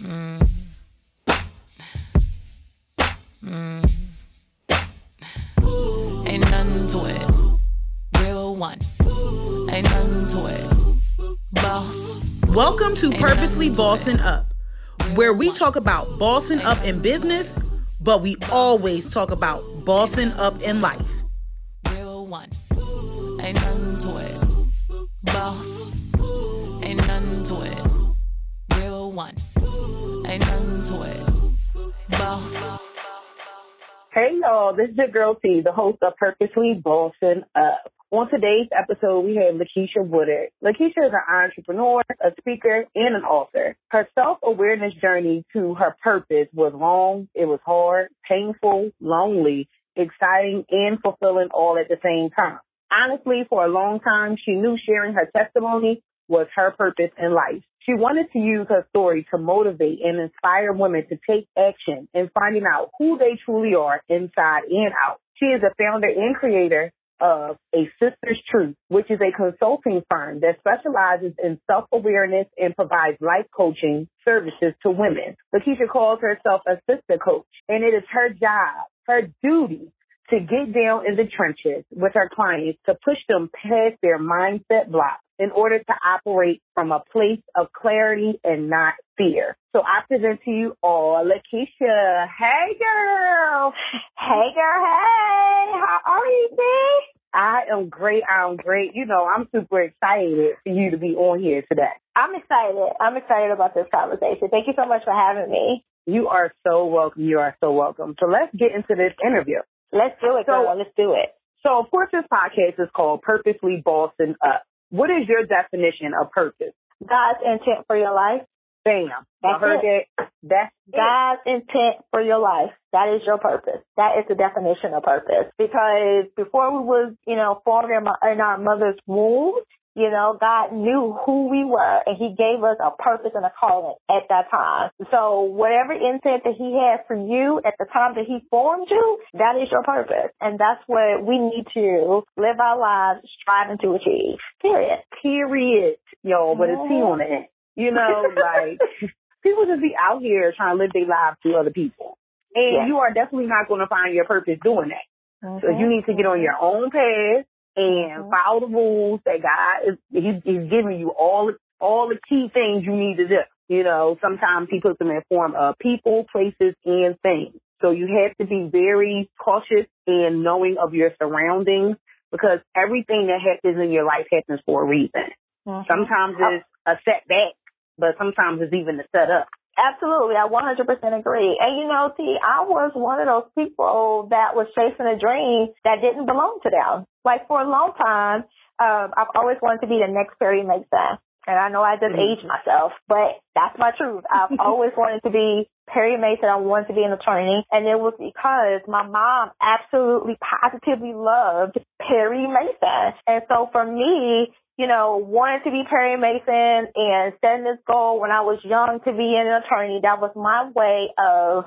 Mm. Mm. Ain't nothing to it. Real one. Ain't nothing to it. Boss. Welcome to Purposely Bossing Up, where we talk about bossing up in business, but we always talk about bossing up in life. This is your girl T, the host of Purposely Bossing Up. On today's episode, we have Lakeisha Woodard. Lakeisha is an entrepreneur, a speaker, and an author. Her self-awareness journey to her purpose was long, it was hard, painful, lonely, exciting, and fulfilling all at the same time. Honestly, for a long time, she knew sharing her testimony was her purpose in life. She wanted to use her story to motivate and inspire women to take action in finding out who they truly are inside and out. She is a founder and creator of A Sister's Truth, which is a consulting firm that specializes in self-awareness and provides life coaching services to women. Lakeisha calls herself a sister coach, and it is her job, her duty to get down in the trenches with our clients to push them past their mindset blocks in order to operate from a place of clarity and not fear. So I present to you all Lakeisha. Hey girl. Hey girl, hey. How are you, sis? I am great. I'm great. You know, I'm super excited for you to be on here today. I'm excited. I'm excited about this conversation. Thank you so much for having me. You are so welcome. You are so welcome. So let's get into this interview. Let's do it, So- girl. Let's do it. So of course this podcast is called Purposely Bossing Up. What is your definition of purpose? God's intent for your life. Bam. I That's heard that. That's it. God's intent for your life. That is your purpose. That is the definition of purpose. Because before we was, you know, formed in, my, in our mother's womb, you know, God knew who we were and he gave us a purpose and a calling at that time. So whatever intent that he had for you at the time that he formed you, that is your purpose. And that's what we need to live our lives striving to achieve. Period. period, y'all, with a T on it. You know, like people just be out here trying to live their lives to other people. And you are definitely not going to find your purpose doing that. So you mm-hmm. need to get on your own path and Mhm. follow the rules that God is he's, he's giving you all all the key things you need to do. You know, sometimes he puts them in the form of people, places, and things. So you have to be very cautious and knowing of your surroundings because everything that happens in your life happens for a reason. Mhm. Sometimes it's a setback, but sometimes it's even a setup. Absolutely, I 100% agree. And you know, T, I was one of those people that was chasing a dream that didn't belong to them. Like for a long time, um, I've always wanted to be the next Perry Mason. And I know I just Mhm. aged myself, but that's my truth. I've always wanted to be Perry Mason. I wanted to be an attorney. And it was because my mom absolutely positively loved Perry Mason. And so for me, you know, wanted to be Perry Mason and setting this goal when I was young to be an attorney. That was my way of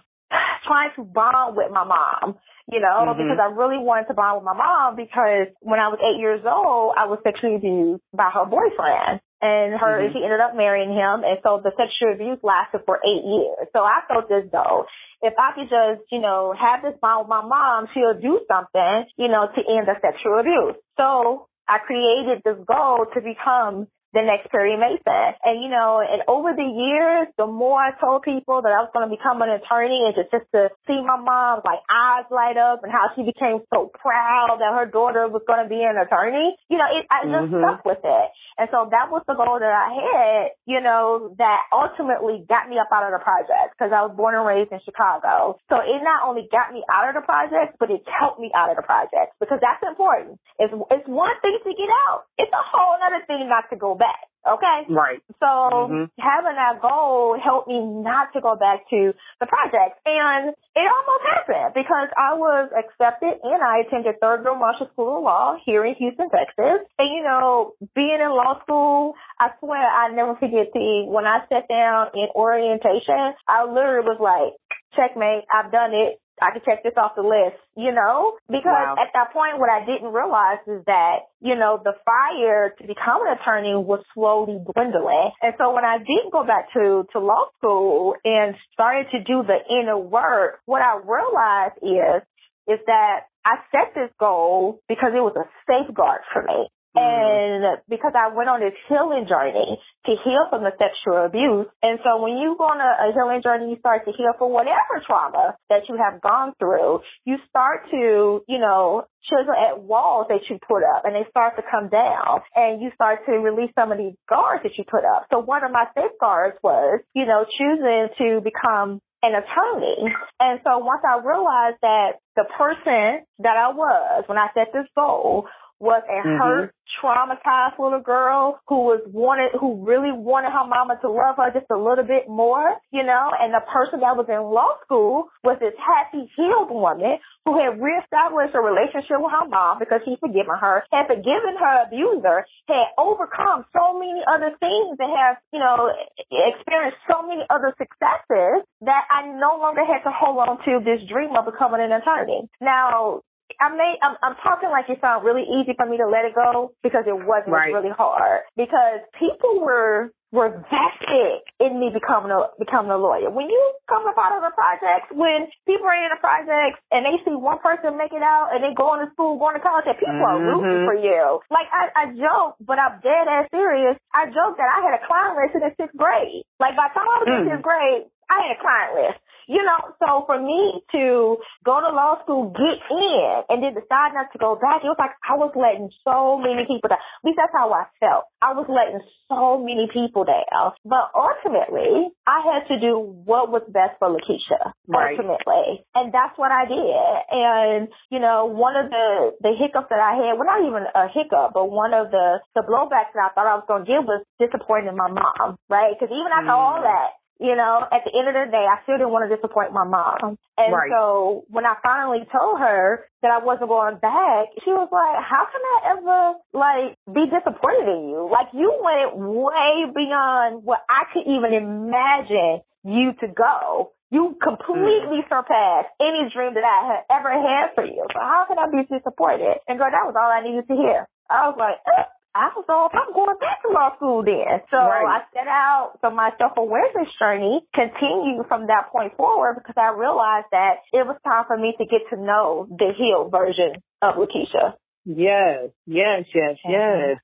trying to bond with my mom, you know, Mhm. because I really wanted to bond with my mom because when I was eight years old, I was sexually abused by her boyfriend. And her, Mhm. she ended up marrying him. And so the sexual abuse lasted for eight years. So I felt as though if I could just, you know, have this bond with my mom, she'll do something, you know, to end the sexual abuse. So I created this goal to become the next Perry Mason. And, you know, and over the years, the more I told people that I was going to become an attorney and just, just to see my mom's like eyes light up and how she became so proud that her daughter was going to be an attorney, you know, it, I just Mhm. stuck with it. And so that was the goal that I had, you know, that ultimately got me up out of the project because I was born and raised in Chicago. So it not only got me out of the project, but it helped me out of the project because that's important. It's, it's one thing to get out. It's a whole other thing not to go back. Okay? Right. So Mhm. having that goal helped me not to go back to the project. And it almost happened because I was accepted and I attended Thurgood Marshall School of Law here in Houston, Texas. And you know, being in law school, I swear I never forget the when I sat down in orientation, I literally was like, checkmate, I've done it. I could check this off the list, you know? Because Wow. at that point, what I didn't realize is that, you know, the fire to become an attorney was slowly dwindling. And so when I didn't go back to, to law school and started to do the inner work, what I realized is, is that I set this goal because it was a safeguard for me. Mm-hmm. And because I went on this healing journey to heal from the sexual abuse. And so when you go on a, a healing journey, you start to heal for whatever trauma that you have gone through. You start to, you know, chisel at walls that you put up and they start to come down and you start to release some of these guards that you put up. So one of my safeguards was, you know, choosing to become an attorney. And so once I realized that the person that I was when I set this goal was a Mhm. hurt, traumatized little girl who was wanted, who really wanted her mama to love her just a little bit more, you know, and the person that was in law school was this happy, healed woman who had reestablished a relationship with her mom because he'd forgiven her, had forgiven her abuser, had overcome so many other things and have, you know, experienced so many other successes that I no longer had to hold on to this dream of becoming an attorney. Now, I may, I'm, I'm talking like it sounds really easy for me to let it go because it wasn't Right. Really hard because people were were vested in me becoming a becoming a lawyer. When you come up out of the projects, when people are in the projects and they see one person make it out and they go to school, going to college, and people are rooting for you. Like I, I joke, but I'm dead ass serious. I joke that I had a client list in the sixth grade. Like by the time I was in Mm. sixth grade, I had a client list. You know, so for me to go to law school, get in, and then decide not to go back, it was like I was letting so many people down. At least that's how I felt. I was letting so many people down. But ultimately, I had to do what was best for Lakeisha. Right. Ultimately. And that's what I did. And, you know, one of the, the hiccups that I had, well, not even a hiccup, but one of the, the blowbacks that I thought I was going to give was disappointing my mom, right? Because even after all Mm. that, you know, at the end of the day, I still didn't want to disappoint my mom. And Right. so when I finally told her that I wasn't going back, she was like, how can I ever, like, be disappointed in you? Like, you went way beyond what I could even imagine you to go. You completely surpassed any dream that I had ever had for you. So how can I be disappointed? And girl, that was all I needed to hear. I was like, eh, I was all, I'm going back to law school then. So Right. I set out, so my self-awareness journey continued from that point forward because I realized that it was time for me to get to know the healed version of Lakeisha. Yes, yes, yes, mm-hmm. yes.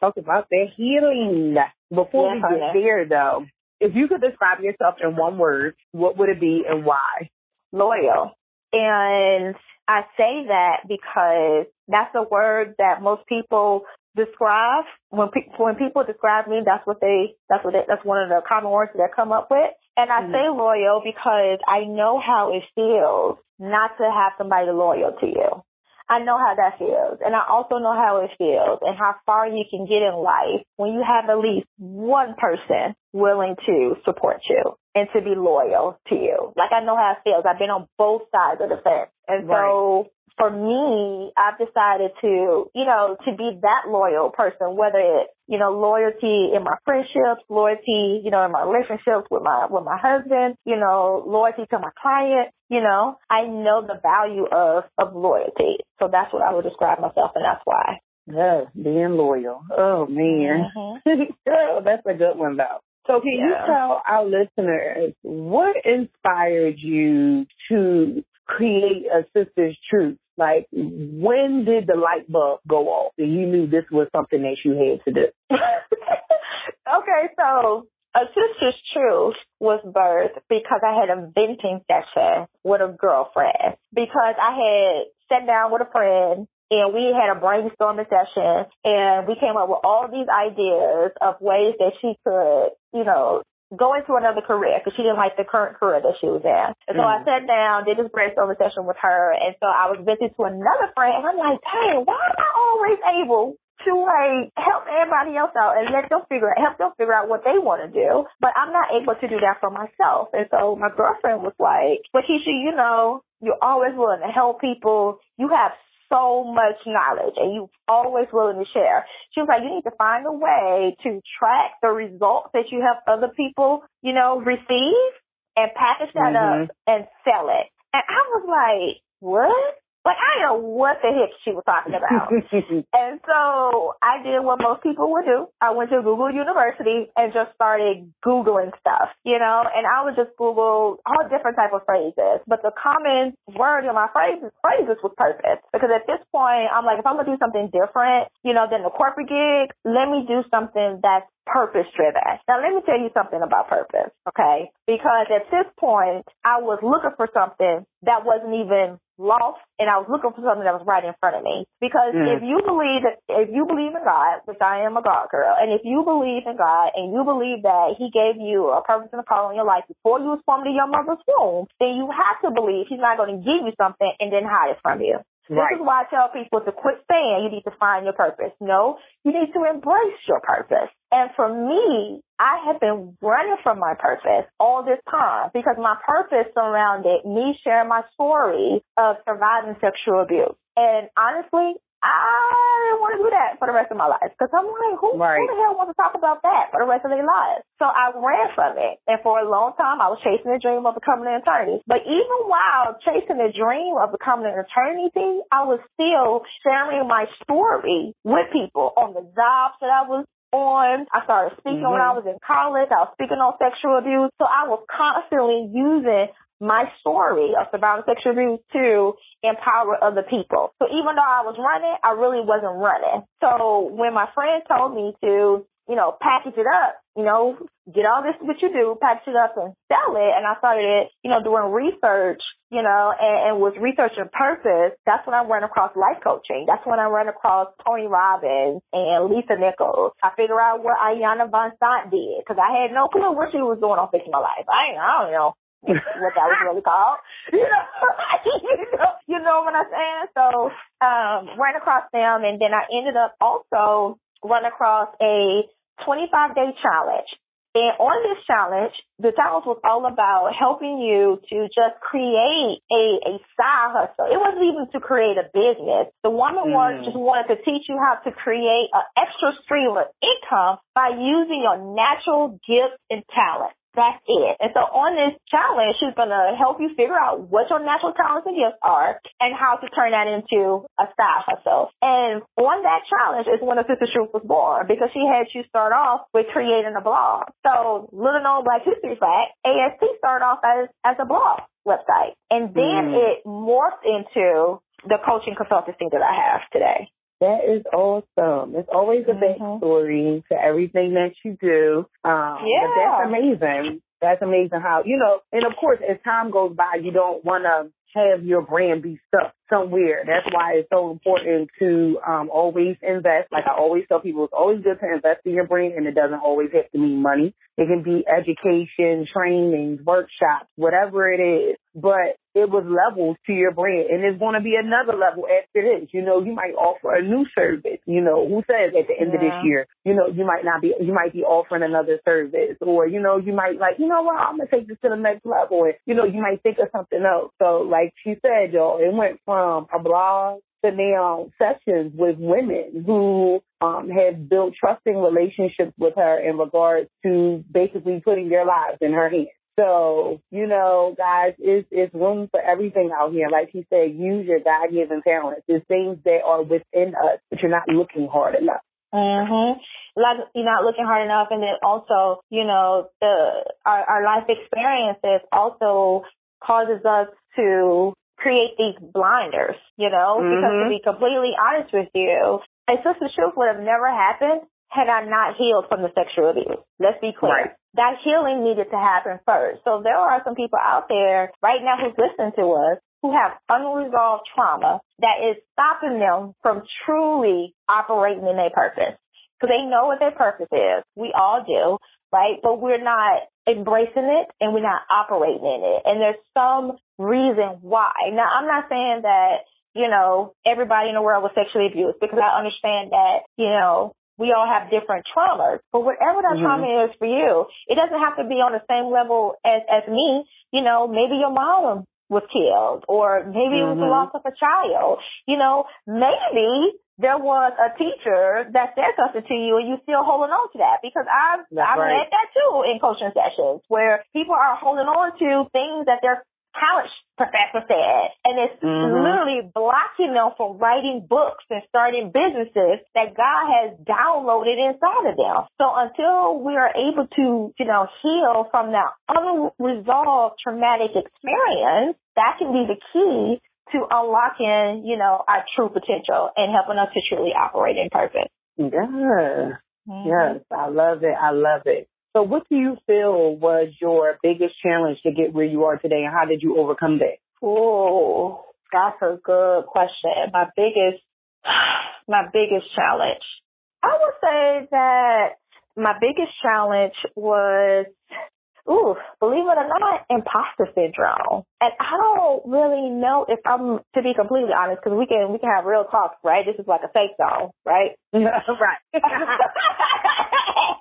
Talk about that healing. Before we get there, though, if you could describe yourself in one word, what would it be and why? loyal. And I say that because that's a word that most people describe when pe- when people describe me. That's what they that's what they, that's one of the common words that they come up with. And I Mhm. say loyal because I know how it feels not to have somebody loyal to you. I know how that feels. And I also know how it feels and how far you can get in life when you have at least one person willing to support you and to be loyal to you. Like I know how it feels. I've been on both sides of the fence. And so for me, I've decided to, you know, to be that loyal person, whether it's, you know, loyalty in my friendships, loyalty, you know, in my relationships with my, with my husband, you know, loyalty to my client, you know, I know the value of, of loyalty. So that's what I would describe myself and that's why. Yes, being loyal. Oh, man. Mhm. oh, that's a good one, though. So can you tell our listeners what inspired you to create a sister's truth? Like, when did the light bulb go off and you knew this was something that you had to do? okay, so a sister's truth was birthed because I had a venting session with a girlfriend. Because I had sat down with a friend and we had a brainstorming session and we came up with all these ideas of ways that she could, you know, go into another career because she didn't like the current career that she was in. And so I Mhm. sat down, did this brainstorming session with her, and so I was venting to another friend, and I'm like, dang, why am I always able to like help everybody else out and let them figure out, help them figure out what they want to do, but I'm not able to do that for myself. And so my girlfriend was like, "But Keisha, you know, you're always willing to help people. You have so much knowledge and you're always willing to share. She was like, you need to find a way to track the results that you help other people, you know, receive and package that Mhm. up and sell it. And I was like, what? Like I didn't know what the heck she was talking about. and so I did what most people would do. I went to Google University and just started Googling stuff, you know, and I would just Google all different type of phrases. But the common word in my phrases phrases was purpose. Because at this point I'm like, if I'm gonna do something different, you know, than the corporate gig, let me do something that's purpose driven. Now let me tell you something about purpose, okay? Because at this point I was looking for something that wasn't even lost and I was looking for something that was right in front of me. Because mm. if you believe that, if you believe in God, which I am a God girl, and if you believe in God and you believe that He gave you a purpose and a call in your life before you was formed in your mother's womb, then you have to believe He's not going to give you something and then hide it from you. Right. This is why I tell people to quit saying you need to find your purpose. No, you need to embrace your purpose. And for me, I have been running from my purpose all this time because my purpose surrounded me sharing my story of surviving sexual abuse. And honestly, I didn't want to do that for the rest of my life because I'm like, who, right. who the hell wants to talk about that for the rest of their lives? So I ran from it. And for a long time, I was chasing the dream of becoming an attorney. But even while chasing the dream of becoming an attorney, I was still sharing my story with people on the jobs that I was on. I started speaking mm-hmm. when I was in college. I was speaking on sexual abuse. So I was constantly using my story of surviving sexual abuse to empower other people. So even though I was running, I really wasn't running. So when my friend told me to, you know, package it up, you know, get all this what you do, package it up and sell it, and I started, it, you know, doing research, you know, and, and was researching purpose, that's when I ran across life coaching. That's when I ran across Tony Robbins and Lisa Nichols. I figured out what Iyanla Vanzant did because I had no clue what she was doing on Fixing My Life. I, I don't know what that was really called. You know, you know, you know what I'm saying? So, um, ran across them and then I ended up also run across a 25 day challenge. And on this challenge, the challenge was all about helping you to just create a, a side hustle. It wasn't even to create a business. The woman mm. was just wanted to teach you how to create an extra stream of income by using your natural gifts and talents. That's it. And so on this challenge, she's going to help you figure out what your natural talents and gifts are and how to turn that into a side hustle. And on that challenge is when the Sister Truth was born because she had you start off with creating a blog. So little known Black History fact, AST started off as, as a blog website. And then mm. it morphed into the coaching consultancy that I have today. That is awesome. It's always a mm-hmm. backstory to everything that you do. Um, yeah. That's amazing. That's amazing how, you know, and of course, as time goes by, you don't want to have your brand be stuck somewhere. That's why it's so important to um, always invest. Like I always tell people, it's always good to invest in your brand, and it doesn't always have to mean money. It can be education, trainings, workshops, whatever it is. But it was levels to your brand, and there's going to be another level after this. You know, you might offer a new service. You know, who says at the end yeah. of this year, you know, you might not be, you might be offering another service, or you know, you might like, you know what, I'm gonna take this to the next level, and you know, you might think of something else. So, like she said, y'all, it went from a blog to now sessions with women who um, have built trusting relationships with her in regards to basically putting their lives in her hands. So, you know, guys, it's, it's room for everything out here. Like he said, use your God given talents. There's things that are within us, but you're not looking hard enough. Mhm. Like you're not looking hard enough, and then also, you know, the our, our life experiences also causes us to create these blinders, you know, mm-hmm. because to mm-hmm. be completely honest with you, a sister truth would have never happened had I not healed from the sexual abuse. Let's be clear. Right. That healing needed to happen first. So there are some people out there right now who's listening to us who have unresolved trauma that is stopping them from truly operating in their purpose. Because they know what their purpose is. We all do, right? But we're not embracing it and we're not operating in it. And there's some reason why. Now, I'm not saying that, you know, everybody in the world was sexually abused because I understand that, you know, we all have different traumas, but whatever that mm-hmm. trauma is for you, it doesn't have to be on the same level as, as me. You know, maybe your mom was killed or maybe mm-hmm. it was the mm-hmm. loss of a child. You know, maybe there was a teacher that said something to you and you still holding on to that because I've That's I've right. had that too in coaching sessions where people are holding on to things that they're college professor said. And it's Mhm. literally blocking them from writing books and starting businesses that God has downloaded inside of them. So until we are able to, you know, heal from that unresolved traumatic experience, that can be the key to unlocking, you know, our true potential and helping us to truly operate in purpose. Yeah. Yes, I love it. I love it. So what do you feel was your biggest challenge to get where you are today and how did you overcome that? Oh, that's a good question. My biggest, my biggest challenge. I would say that my biggest challenge was, ooh, believe it or not, imposter syndrome. And I don't really know if I'm, to be completely honest, because we can, we can have real talks, right? This is like a fake zone, right? right.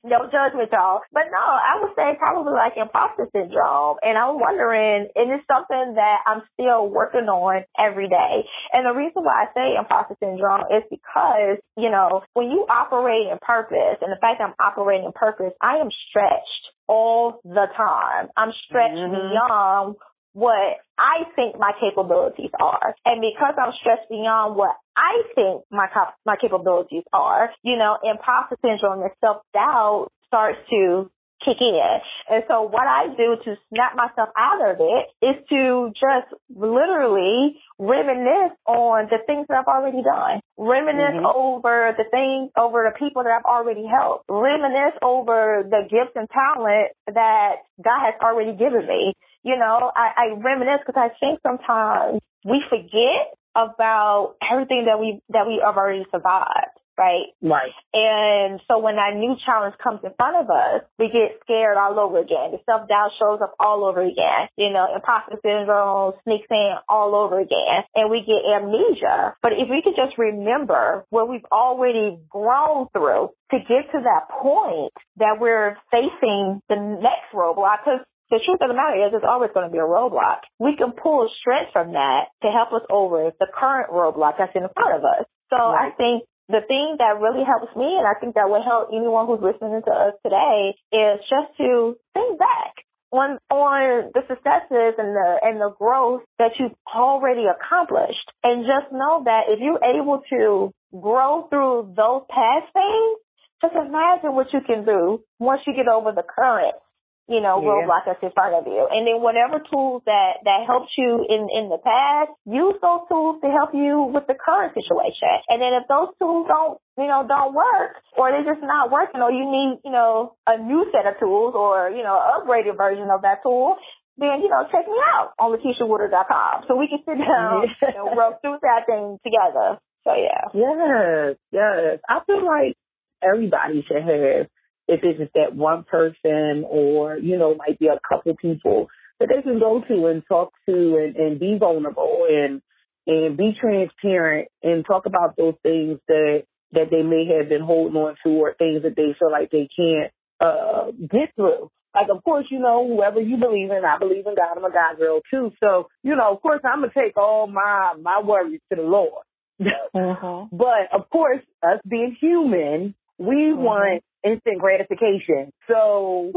no judgment, y'all. But no, I would say probably like imposter syndrome. And I'm wondering, and it's something that I'm still working on every day. And the reason why I say imposter syndrome is because, you know, when you operate in purpose, and the fact that I'm operating in purpose, I am stretched all the time. I'm stretched Mhm. beyond what I think my capabilities are. And because I'm stressed beyond what I think my cap- my capabilities are, you know, imposter syndrome and self doubt starts to kick in. And so what I do to snap myself out of it is to just literally reminisce on the things that I've already done. Reminisce Mhm. over the things, over the people that I've already helped. Reminisce over the gifts and talent that God has already given me. You know, I, I reminisce because I think sometimes we forget about everything that we that we have already survived, right? Right. And so when that new challenge comes in front of us, we get scared all over again. The self doubt shows up all over again. You know, imposter syndrome sneaks in all over again, and we get amnesia. But if we could just remember what we've already grown through to get to that point that we're facing the next roadblock, because the truth of the matter is, it's always going to be a roadblock. We can pull strength from that to help us over the current roadblock that's in front of us. So I think the thing that really helps me, and I think that will help anyone who's listening to us today, is just to think back on on the successes and the and the growth that you've already accomplished, and just know that if you're able to grow through those past things, just imagine what you can do once you get over the current you know, Yeah. roadblock that's in front of you. And then whatever tools that, that helped you in, in the past, use those tools to help you with the current situation. And then if those tools don't, you know, don't work or they're just not working or you need, you know, a new set of tools or, you know, an upgraded version of that tool, then, you know, check me out on LakeishaWoodard.com so we can sit down and work through that thing together. So yeah. Yes, yes. I feel like everybody should have, if it's just that one person or, you know, might be a couple people that they can go to and talk to and, and be vulnerable and and be transparent and talk about those things that that they may have been holding on to or things that they feel like they can't uh get through. Like of course, you know, whoever you believe in, I believe in God, I'm a God girl too. So, you know, of course I'm gonna take all my my worries to the Lord. But of course, us being human, we mm-hmm. want instant gratification. So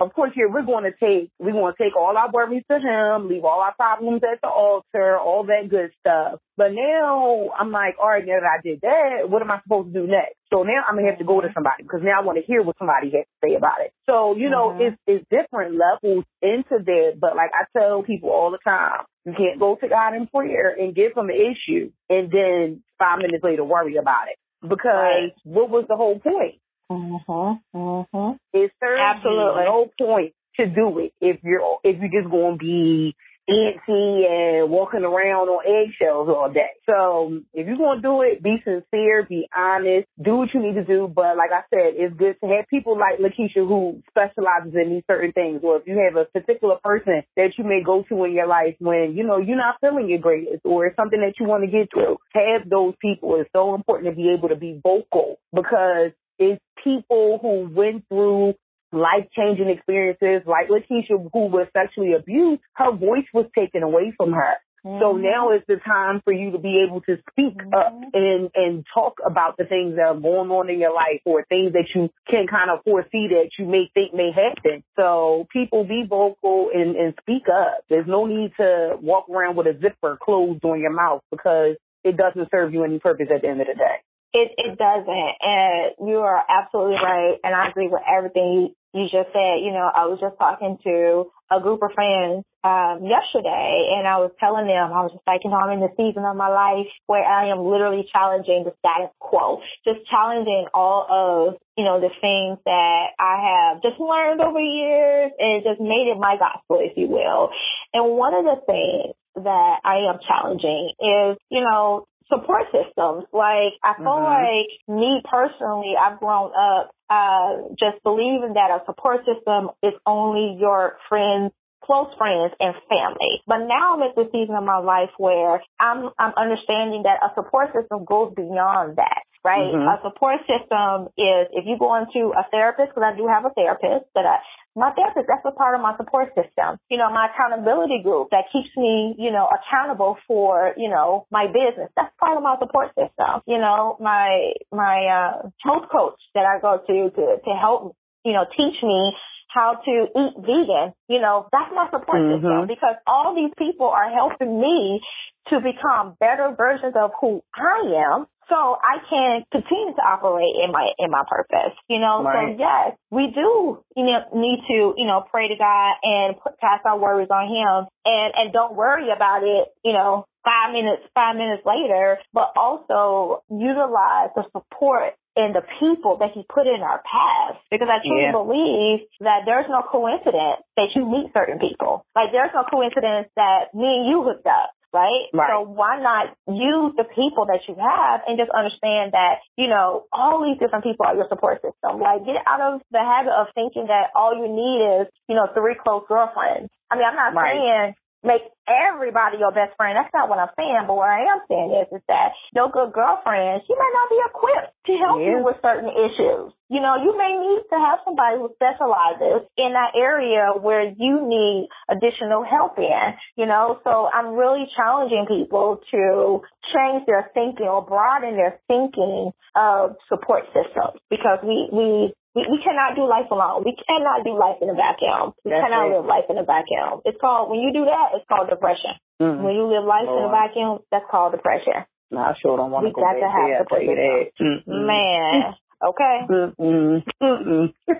of course, here we're going to take we're going to take all our worries to Him, leave all our problems at the altar, all that good stuff. But now I'm like, all right, now that I did that, what am I supposed to do next? So now I'm gonna have to go to mm-hmm. somebody because now I want to hear what somebody has to say about it. So you know, mm-hmm. it's it's different levels into that. But like I tell people all the time, you can't go to God in prayer and give Him an issue and then five minutes later worry about it because what was the whole point? Mm-hmm. Mm-hmm. It serves you Absolutely. no point to do it if you're if you're just going to be antsy and walking around on eggshells all day. So if you're going to do it, be sincere, be honest, do what you need to do. But like I said, it's good to have people like Lakeisha who specializes in these certain things. Or if you have a particular person that you may go to in your life when, you know, you're not feeling your greatest or it's something that you want to get through, have those people. It's so important to be able to be vocal because it's people who went through life changing experiences like Lakeisha who was sexually abused, her voice was taken away from her. So mm-hmm. now is the time for you to be able to speak up mm-hmm. and and talk about the things that are going on in your life or things that you can kind of foresee that you may think may happen. So people be vocal and, and speak up. There's no need to walk around with a zipper closed on your mouth because it doesn't serve you any purpose at the end of the day. It it doesn't, and you are absolutely right, and I agree with everything you, just said. You know, I was just talking to a group of friends um, yesterday, and I was telling them I was just like, you know, I'm in the season of my life where I am literally challenging the status quo, just challenging all of you know the things that I have just learned over years, and just made it my gospel, if you will. And one of the things that I am challenging is, you know, support systems. Like I feel Mhm. like me personally, I've grown up uh, just believing that a support system is only your friends, close friends, and family. But now I'm at the season of my life where I'm I'm understanding that a support system goes beyond that. Right, Mhm. a support system is if you go into a therapist, because I do have a therapist that I my therapist, that's a part of my support system. You know, my accountability group that keeps me, you know, accountable for, you know, my business. That's part of my support system. You know, my, my, uh, health coach that I go to, to, to help, you know, teach me how to eat vegan. You know, that's my support Mhm. system because all these people are helping me to become better versions of who I am so I can continue to operate in my in my purpose. You know, Right. so yes, we do you know need to you know pray to God and put, cast our worries on Him, and and don't worry about it. You know, five minutes five minutes later, but also utilize the support and the people that He put in our path. Because I truly Yeah. believe that there's no coincidence that you meet certain people. Like there's no coincidence that me and you hooked up right? Right. So why not use the people that you have and just understand that, you know, all these different people are your support system. Like get out of the habit of thinking that all you need is, you know, three close girlfriends. I mean, I'm not Right. saying make everybody your best friend. That's not what I'm saying. But what I am saying is, is that your good girlfriend, she might not be equipped to help Yeah. you with certain issues. You know, you may need to have somebody who specializes in that area where you need additional help in, you know. So I'm really challenging people to change their thinking or broaden their thinking of support systems because we, we we, we cannot do life alone. We cannot do life in a vacuum. We That's cannot it. live life in a vacuum. It's called when you do that, it's called depression. Mm. When you live life in a vacuum, that's called depression. No, I sure don't want to go got to have there. I support tell you that. Mm-mm. Man, okay. Mm-mm. Mm-mm.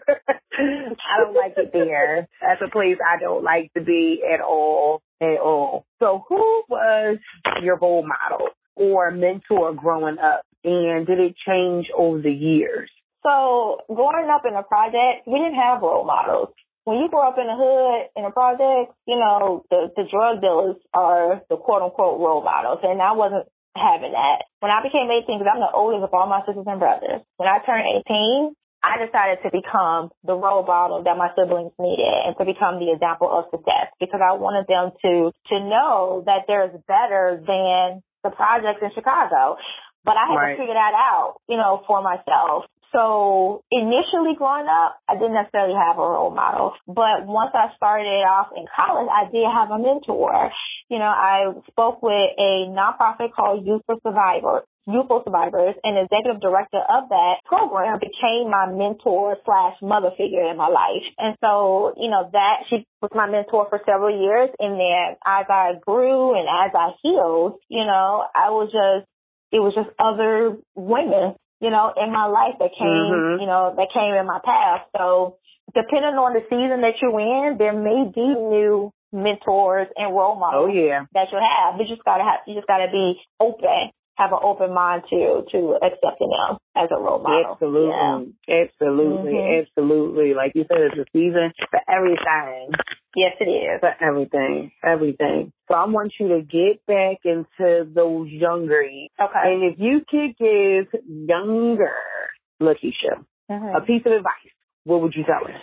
I don't like it there. That's a place I don't like to be at all. At all. So, who was your role model or mentor growing up, and did it change over the years? So growing up in a project, we didn't have role models. When you grow up in the hood in a project, you know, the, the drug dealers are the quote unquote role models. And I wasn't having that. When I became 18, because I'm the oldest of all my sisters and brothers, when I turned 18, I decided to become the role model that my siblings needed and to become the example of success because I wanted them to, to know that there's better than the projects in Chicago. But I had Right. to figure that out, you know, for myself. So initially growing up, I didn't necessarily have a role model. But once I started off in college, I did have a mentor. You know, I spoke with a nonprofit called Youth for Survivors. Youthful Survivors and executive director of that program became my mentor slash mother figure in my life. And so, you know, that she was my mentor for several years. And then as I grew and as I healed, you know, I was just, it was just other women you know, in my life that came, Mhm. you know, that came in my path. So depending on the season that you're in, there may be new mentors and role models Oh yeah. that you have. You just gotta have, you just gotta be open, have an open mind to, to accepting them as a role model. Absolutely. Yeah. Absolutely. Mhm. Absolutely. Like you said, it's a season for everything. Yes, it is. For everything. Everything. So I want you to get back into those younger. Okay. And if you could give younger Lakeisha Mhm. a piece of advice, what would you tell her?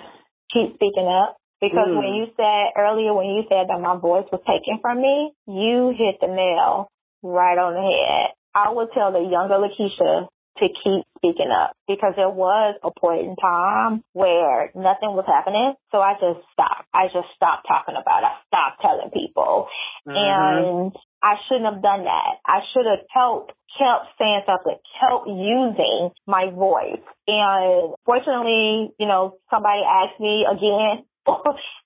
keep speaking up. Because Mm. when you said earlier, when you said that my voice was taken from me, you hit the nail right on the head. I would tell the younger Lakeisha to keep speaking up because there was a point in time where nothing was happening. So I just stopped. I just stopped talking about it. I stopped telling people. Mm-hmm. And I shouldn't have done that. I should have kept kept saying something, kept using my voice. And fortunately, you know, somebody asked me again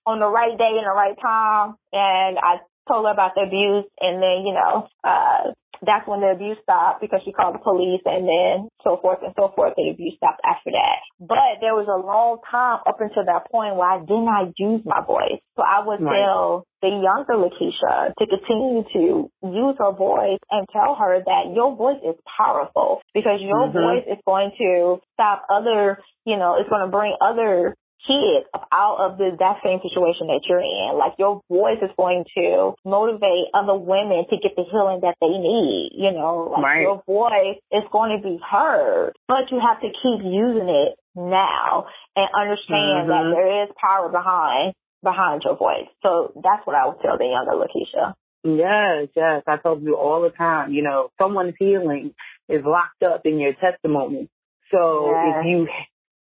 on the right day and the right time, and I told her about the abuse, and then you know, uh, that's when the abuse stopped because she called the police and then so forth and so forth. The abuse stopped after that. But there was a long time up until that point where I did not use my voice. So I would right. tell the younger Lakeisha to continue to use her voice and tell her that your voice is powerful because your mm-hmm. voice is going to stop other, you know, it's going to bring other kids out of the that same situation that you're in. Like your voice is going to motivate other women to get the healing that they need. You know, like right. your voice is going to be heard, but you have to keep using it now and understand mm-hmm. that there is power behind behind your voice. So that's what I would tell the younger Lakeisha. Yes, yes. I tell you all the time, you know, someone's healing is locked up in your testimony. So yes. if you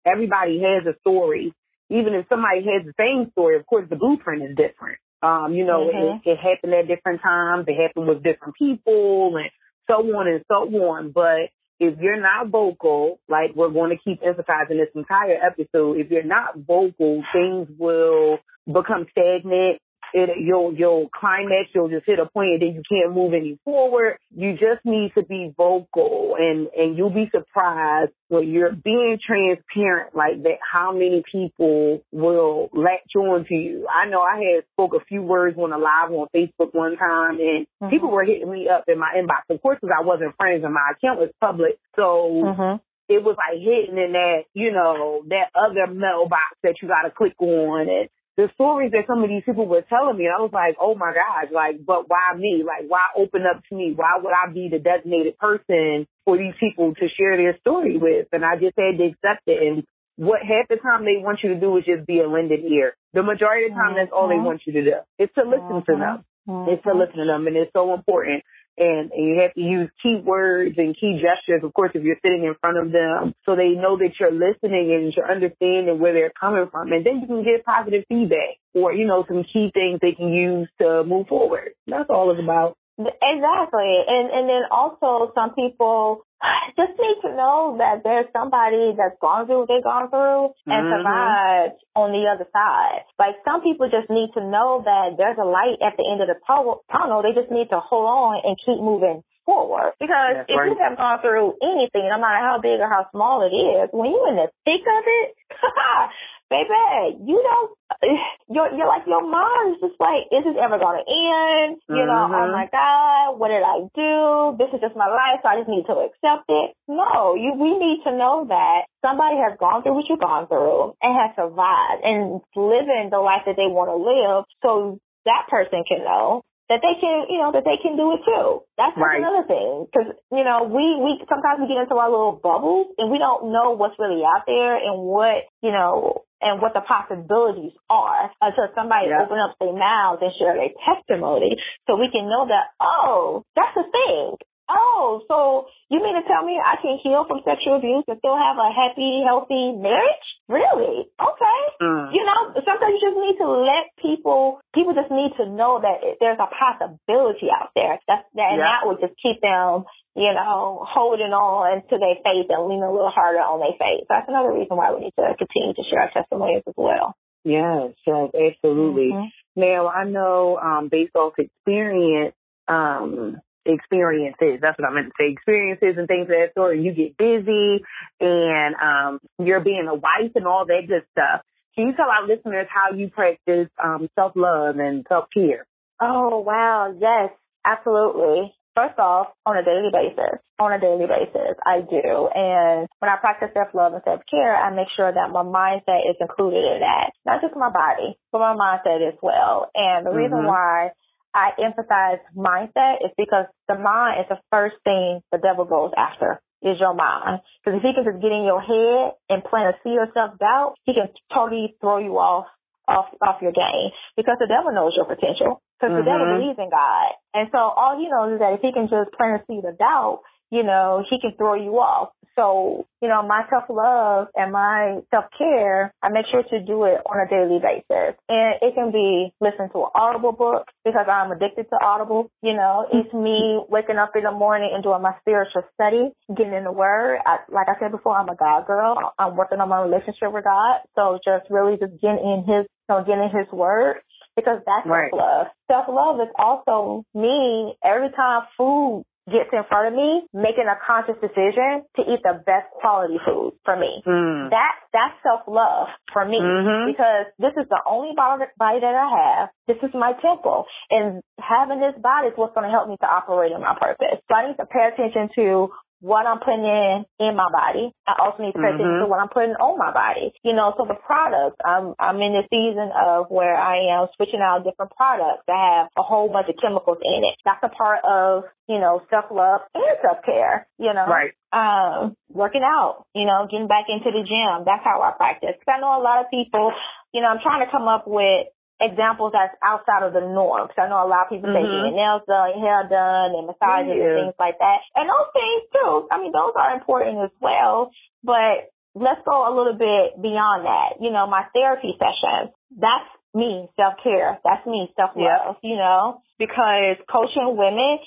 everybody has a story even if somebody has the same story, of course the blueprint is different. Um, you know, mm-hmm. it, it happened at different times, it happened with different people and so on and so on. But if you're not vocal, like we're going to keep emphasizing this entire episode, if you're not vocal, things will become stagnant it, you'll you'll climax, you'll just hit a point and then you can't move any forward. You just need to be vocal and and you'll be surprised when you're being transparent like that how many people will latch on to you. I know I had spoke a few words on a live on Facebook one time and mm-hmm. people were hitting me up in my inbox. Of course, because I wasn't friends and my account was public, so. Mm-hmm it was like hitting in that, you know, that other mailbox that you got to click on and the stories that some of these people were telling me, and I was like, oh my God, like, but why me? Like, why open up to me? Why would I be the designated person for these people to share their story with? And I just had to accept it. And what half the time they want you to do is just be a lending ear. The majority of the time, that's all they mm-hmm. want you to do. It's to listen to them. Mm-hmm. It's to listen to them. And it's so important and, and you have to use key words and key gestures, of course, if you're sitting in front of them, so they know that you're listening and you're understanding where they're coming from. And then you can get positive feedback or, you know, some key things they can use to move forward. That's all it's about. Exactly. And and then also some people just need to know that there's somebody that's gone through what they've gone through and mm-hmm. survived on the other side. Like some people just need to know that there's a light at the end of the tunnel. They just need to hold on and keep moving forward. Because if right. you have gone through anything, no matter how big or how small it is, when you're in the thick of it, baby, you don't, you're, you're like, your mind's just like, is this ever going to end? You mm-hmm. know, oh mm-hmm. my God, what did I do? This is just my life, so I just need to accept it. No, you, we need to know that somebody has gone through what you've gone through and has survived and living the life that they want to live so that person can know that they can, you know, that they can do it too. That's right. another thing. Cause, you know, we, we, sometimes we get into our little bubbles and we don't know what's really out there and what, you know, and what the possibilities are until somebody yeah. open up their mouths and share their testimony so we can know that, oh, that's a thing. Oh, so you mean to tell me I can heal from sexual abuse and still have a happy, healthy marriage? Really? Okay. Mm. You know, sometimes you just need to let people, people just need to know that there's a possibility out there. That's, that, and yeah. that would just keep them, you know, holding on to their faith and leaning a little harder on their faith. That's another reason why we need to continue to share our testimonies as well. Yes, yes, absolutely. Mm-hmm. Now I know, um, based off experience, um, experiences. That's what I meant to say. Experiences and things of that sort. And You get busy and um, you're being a wife and all that good stuff. Can you tell our listeners how you practice um, self love and self care? Oh wow, yes, absolutely. First off, on a daily basis, on a daily basis, I do. And when I practice self love and self care, I make sure that my mindset is included in that. Not just my body, but my mindset as well. And the mm-hmm. reason why I emphasize mindset is because the mind is the first thing the devil goes after is your mind. Because if he can just get in your head and plant a seed of self doubt, he can totally throw you off off off your game because the devil knows your potential because mm-hmm. the devil mm-hmm. believes in God. And so all he knows is that if he can just plant a seed of doubt you know, he can throw you off. So, you know, my self love and my self care, I make sure to do it on a daily basis. And it can be listening to an Audible book because I'm addicted to Audible. You know, it's me waking up in the morning and doing my spiritual study, getting in the Word. I, like I said before, I'm a God girl. I'm working on my relationship with God. So just really just getting in His, you know, getting in His Word because that's Right. self love. Self love is also me every time food gets in front of me, making a conscious decision to eat the best quality food for me. Mm. That that's self love for me Mhm. because this is the only body, body that I have. This is my temple, and having this body is what's going to help me to operate in my purpose. So I need to pay attention to what I'm putting in in my body. I also need to pay attention to what I'm putting on my body. You know, so the products, I'm I'm in the season of where I am switching out different products that have a whole bunch of chemicals in it. That's a part of, you know, self love and self care, you know. Right. Um, working out, you know, getting back into the gym. That's how I practice. 'Cause I know a lot of people, you know, I'm trying to come up with examples that's outside of the norm. Because I know a lot of people say Mhm. getting nails done, hair done, and massages Yeah. and things like that. And those things too. I mean, those are important as well. But let's go a little bit beyond that. You know, my therapy sessions. That's me, self care. That's me, self love. Yeah. You know, because coaching women,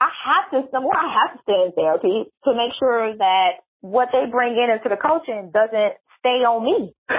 I have to. Number one, I have to stay in therapy to make sure that what they bring in into the coaching doesn't stay on me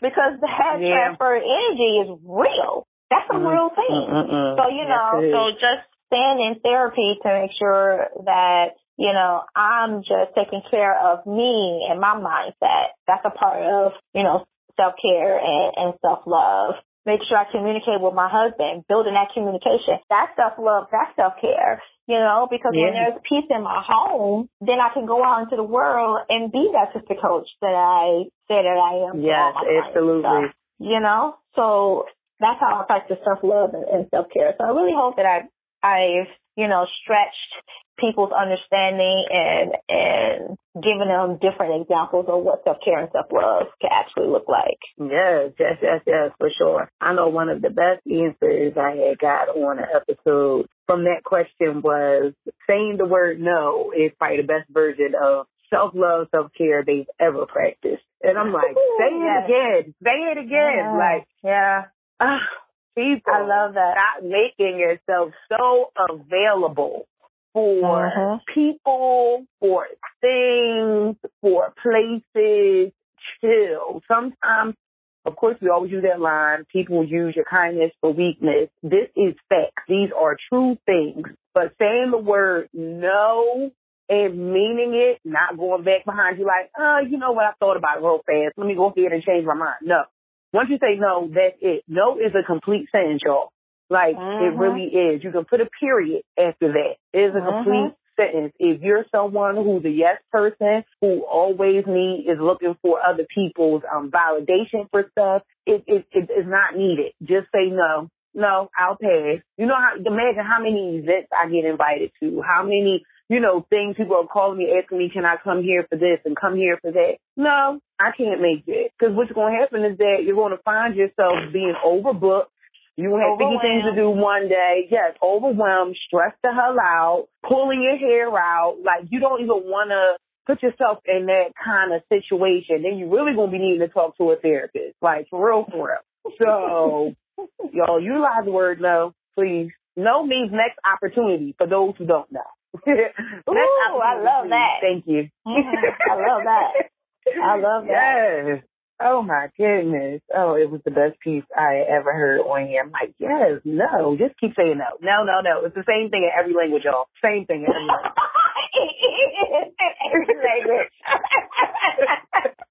because that Yeah. transfer energy is real. That's a Mm. real thing. Mm-mm-mm. So, you know, Yes, so just staying in therapy to make sure that, you know, I'm just taking care of me and my mindset. That's a part of, you know, self care and, and self love. Make sure I communicate with my husband, building that communication. That's self love, that's self care. You know, because when there's peace in my home, then I can go out into the world and be that sister coach that I say that I am. Yes, my clients and absolutely. stuff you know? So that's how I practice self love and, and self care. So I really hope that I I've, you know, stretched people's understanding and and giving them different examples of what self care and self love can actually look like. Yes, yes, yes, yes, for sure. I know one of the best answers I had got on an episode from that question was saying the word no is probably the best version of self love, self care they've ever practiced. And I'm like, say it Yes. again, say it again. Yeah. Like, yeah. ah, people, I love that. stop making yourself so available for Mhm. people, for things, for places. Chill. Sometimes, of course, we always use that line. People use your kindness for weakness. This is facts. These are true things. But saying the word no and meaning it, not going back behind you like, oh, you know what? I thought about it real fast. Let me go ahead and change my mind. No. Once you say no, that's it. No is a complete sentence, y'all. Like, it Mhm. really is. You can put a period after that. It is a Mhm. complete sentence. If you're someone who's a yes person, who always need is looking for other people's um, validation for stuff, it, it, it is not needed. Just say no. No, I'll pass. You know how, imagine how many events I get invited to, how many, you know, things people are calling me, asking me, can I come here for this and come here for that? No, I can't make it. Because what's going to happen is that you're going to find yourself being overbooked. You have 50 things to do one day. Yes, overwhelmed, stressed the hell out, pulling your hair out. Like you don't even want to put yourself in that kind of situation. Then you're really going to be needing to talk to a therapist. Like for real, for real. So, y'all utilize the word no, please. No means next opportunity for those who don't know. Ooh, I love that. Thank you. I love that. I love that. Yes. Oh my goodness. Oh, it was the best piece I ever heard on here. I'm like, yes, no, just keep saying no. No, no, no. It's the same thing in every language, y'all. Same thing in every language.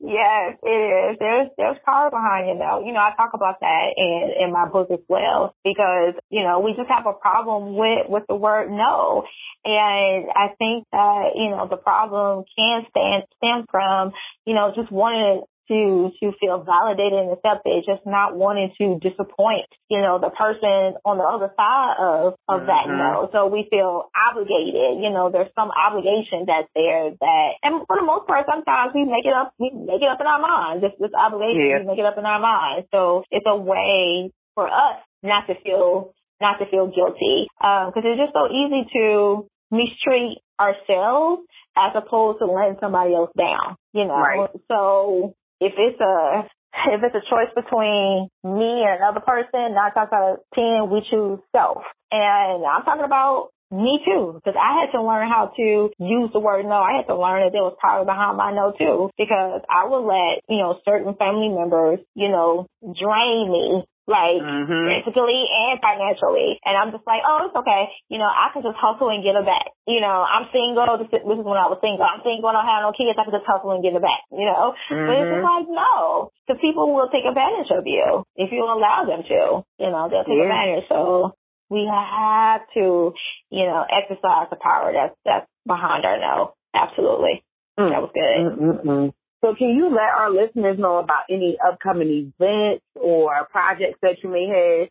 Yes, it is. There's there's power behind it though. You know, I talk about that in in my book as well because you know we just have a problem with with the word no, and I think that you know the problem can stand stem from you know just wanting to to feel validated and accepted, just not wanting to disappoint, you know, the person on the other side of of that Mhm. no. So we feel obligated, you know, there's some obligation that's there that and for the most part sometimes we make it up we make it up in our minds. This this obligation Yeah. we make it up in our minds. So it's a way for us not to feel not to feel guilty. because it's just so easy to mistreat ourselves as opposed to letting somebody else down, you know? Right. So if it's a, if it's a choice between me and another person, nine times out of ten, we choose self. And I'm talking about me too, because I had to learn how to use the word no. I had to learn that there was power behind my no too, because I would let, you know, certain family members, you know, drain me like Mhm. physically and financially. And I'm just like, oh, it's okay. You know, I can just hustle and get it back. You know, I'm single. This is, this is when I was single. I'm single. I don't have no kids. I can just hustle and get it back. You know, but it's Mhm. just like no, because people will take advantage of you if you allow them to. You know, they'll take Yeah. advantage. So we have to, you know, exercise the power that's that's behind our no. Absolutely, Mm. that was good. Mm-mm-mm. So can you let our listeners know about any upcoming events or projects that you may have?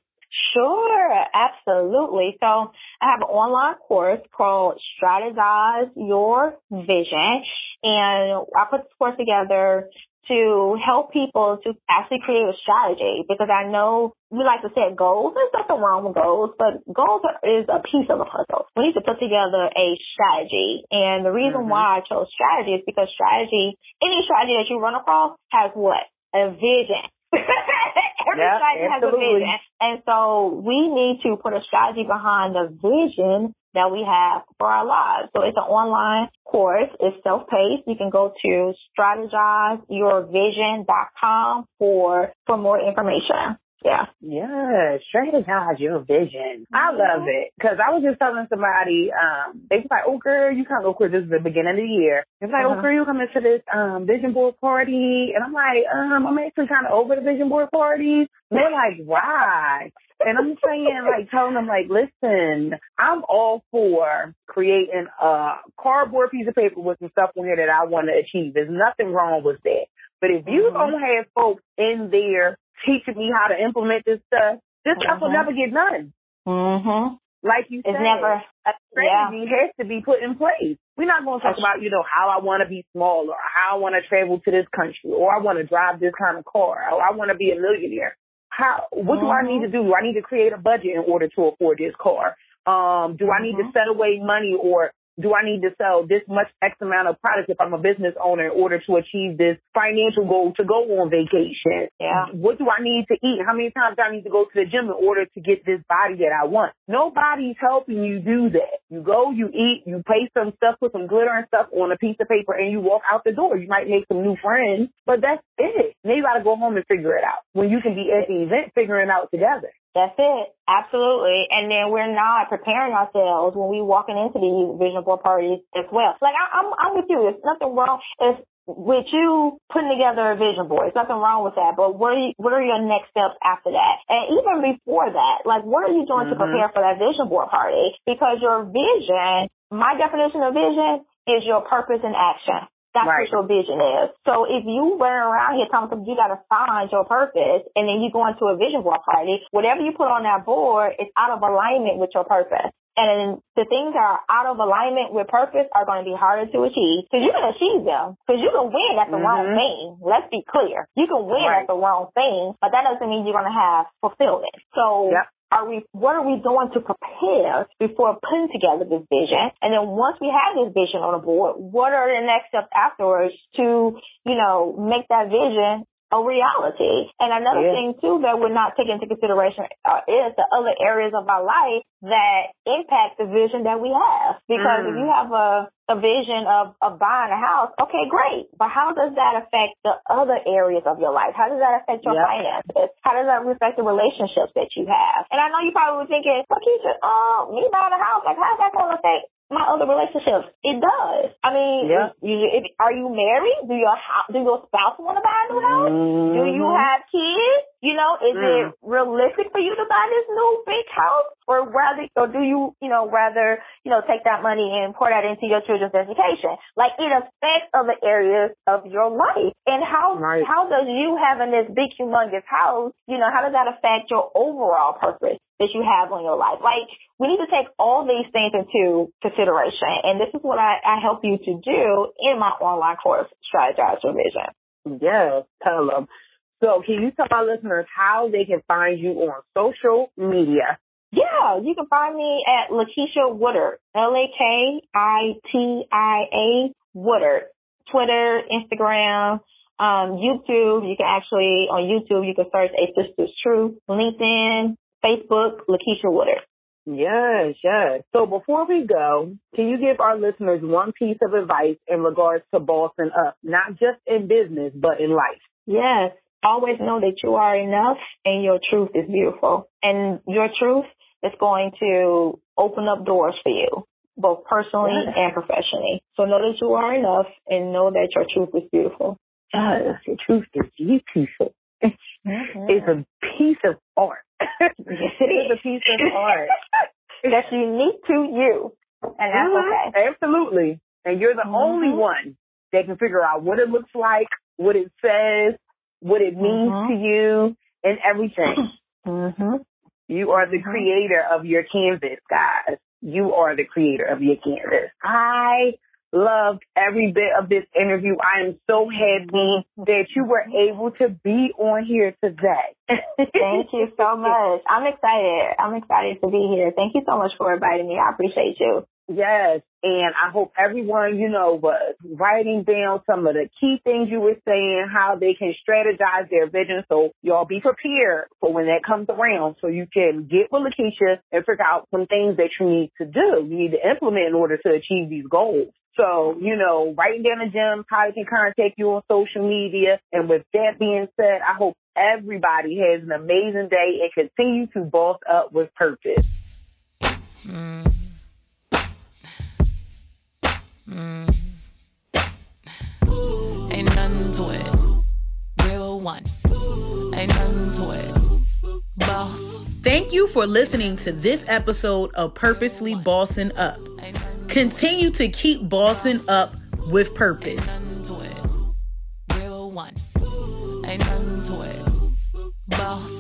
Sure, absolutely. So I have an online course called Strategize Your Vision. And I put this course together to help people to actually create a strategy because I know we like to set goals. There's nothing wrong with goals, but goals are, is a piece of a puzzle. We need to put together a strategy. And the reason Mhm. why I chose strategy is because strategy, any strategy that you run across has what? A vision. Every Yeah, has a vision. And so we need to put a strategy behind the vision that we have for our lives. So it's an online course. It's self-paced. You can go to strategizeyourvision.com for, for more information. Yeah. Yeah, strategize your vision. I love it because I was just telling somebody, um, they was like, "Oh, girl, you come of course this is the beginning of the year." It's like, Uh-huh. "Oh, girl, you coming to this um vision board party?" And I'm like, "Um, I'm actually kind of over the vision board parties." And they're like, "Why?" And I'm saying, like, telling them, like, listen, I'm all for creating a cardboard piece of paper with some stuff on here that I want to achieve. There's nothing wrong with that. But if you Mhm. don't have folks in there teaching me how to implement this stuff, this stuff will Mhm. never get done. Mm-hmm. Like you It's said, never, a strategy has to be put in place. We're not going to talk about, you know, how I want to be small or how I want to travel to this country or I want to drive this kind of car or I want to be a millionaire. How, what do I need to do? Do I need to create a budget in order to afford this car? Um, do I need to Mhm. set away money or do I need to sell this much X amount of products if I'm a business owner in order to achieve this financial goal to go on vacation? Yeah. What do I need to eat? How many times do I need to go to the gym in order to get this body that I want? Nobody's helping you do that. You go, you eat, you pay some stuff, put some glitter and stuff on a piece of paper, and you walk out the door. You might make some new friends, but that's it. Now you got to go home and figure it out. When you can be at the event figuring it out together. That's it. Absolutely. And then we're not preparing ourselves when we walking into these vision board parties as well. Like I, I'm, I'm with you. There's nothing wrong. If with you putting together a vision board, there's nothing wrong with that. But what are you, what are your next steps after that? And even before that, like what are you doing to Mhm. prepare for that vision board party? Because your vision, my definition of vision is your purpose in action. That's Right. what your vision is. So if you run around here people you got to find your purpose and then you go into a vision board party, whatever you put on that board is out of alignment with your purpose. And the things that are out of alignment with purpose are going to be harder to achieve because you can achieve them because you can win at the wrong Mhm. thing. Let's be clear. You can win Right. at the wrong thing, but that doesn't mean you're going to have fulfillment. So Yep. Are we what are we doing to prepare before putting together this vision? And then once we have this vision on the board what are the next steps afterwards to you know make that vision a reality and another Yeah. thing too that we're not taking into consideration uh, is the other areas of our life that impact the vision that we have because if Mm. you have a a vision of, of buying a house, okay, great. But how does that affect the other areas of your life? How does that affect your finances? How does that affect the relationships that you have? And I know you probably were thinking, well, Keisha, uh, me buying a house, like, how's that going to affect my other relationships? It does. I mean, Yeah. you, if, are you married? Do your do your spouse want to buy a new house? Do you Mhm. have kids? You know, is Mm. it realistic for you to buy this new big house, or rather, or do you, you know, rather, you know, take that money and pour that into your children's education? Like it affects other areas of your life, and how Right. how does you having this big, humongous house, you know, how does that affect your overall purpose that you have on your life? Like we need to take all these things into consideration, and this is what I, I help you to do in my online course, Strategize Your Vision. Yes, tell them. So can you tell our listeners how they can find you on social media? Yeah, you can find me at Lakeisha Woodard, L A K I T I A Woodard. Twitter, Instagram, um, YouTube. You can actually on YouTube you can search A Sister's Truth. LinkedIn, Facebook, Lakeisha Woodard. Yes, yes. So before we go, can you give our listeners one piece of advice in regards to bossing up, not just in business, but in life? Yes. Always know that you are enough and your truth is beautiful. And your truth is going to open up doors for you, both personally yes. and professionally. So know that you are enough and know that your truth is beautiful. Yes, your truth is beautiful. Mm-hmm. It's a piece of art. It is a piece of art that's unique to you. And that's mm-hmm. okay. Absolutely. And you're the mm-hmm. only one that can figure out what it looks like, what it says, what it means mm-hmm. to you, and everything. Mm-hmm. You are the mm-hmm. creator of your canvas, guys. You are the creator of your canvas. I loved every bit of this interview. I am so happy that you were able to be on here today. Thank you so much. I'm excited. I'm excited to be here. Thank you so much for inviting me. I appreciate you. Yes, and I hope everyone, you know, was writing down some of the key things you were saying, how they can strategize their vision. So y'all be prepared for when that comes around so you can get with Lakeisha and figure out some things that you need to do. You need to implement in order to achieve these goals. So, you know, writing down the gems, how they can contact you on social media. And with that being said, I hope everybody has an amazing day and continue to boss up with purpose. Mm. Mm. Ain't nothing to it. Real one. Ain't nothing to it. Boss. Thank you for listening to this episode of Purposely Bossing Up. Continue to keep bossing up with purpose. Real one. Ain't nothing to it. Boss.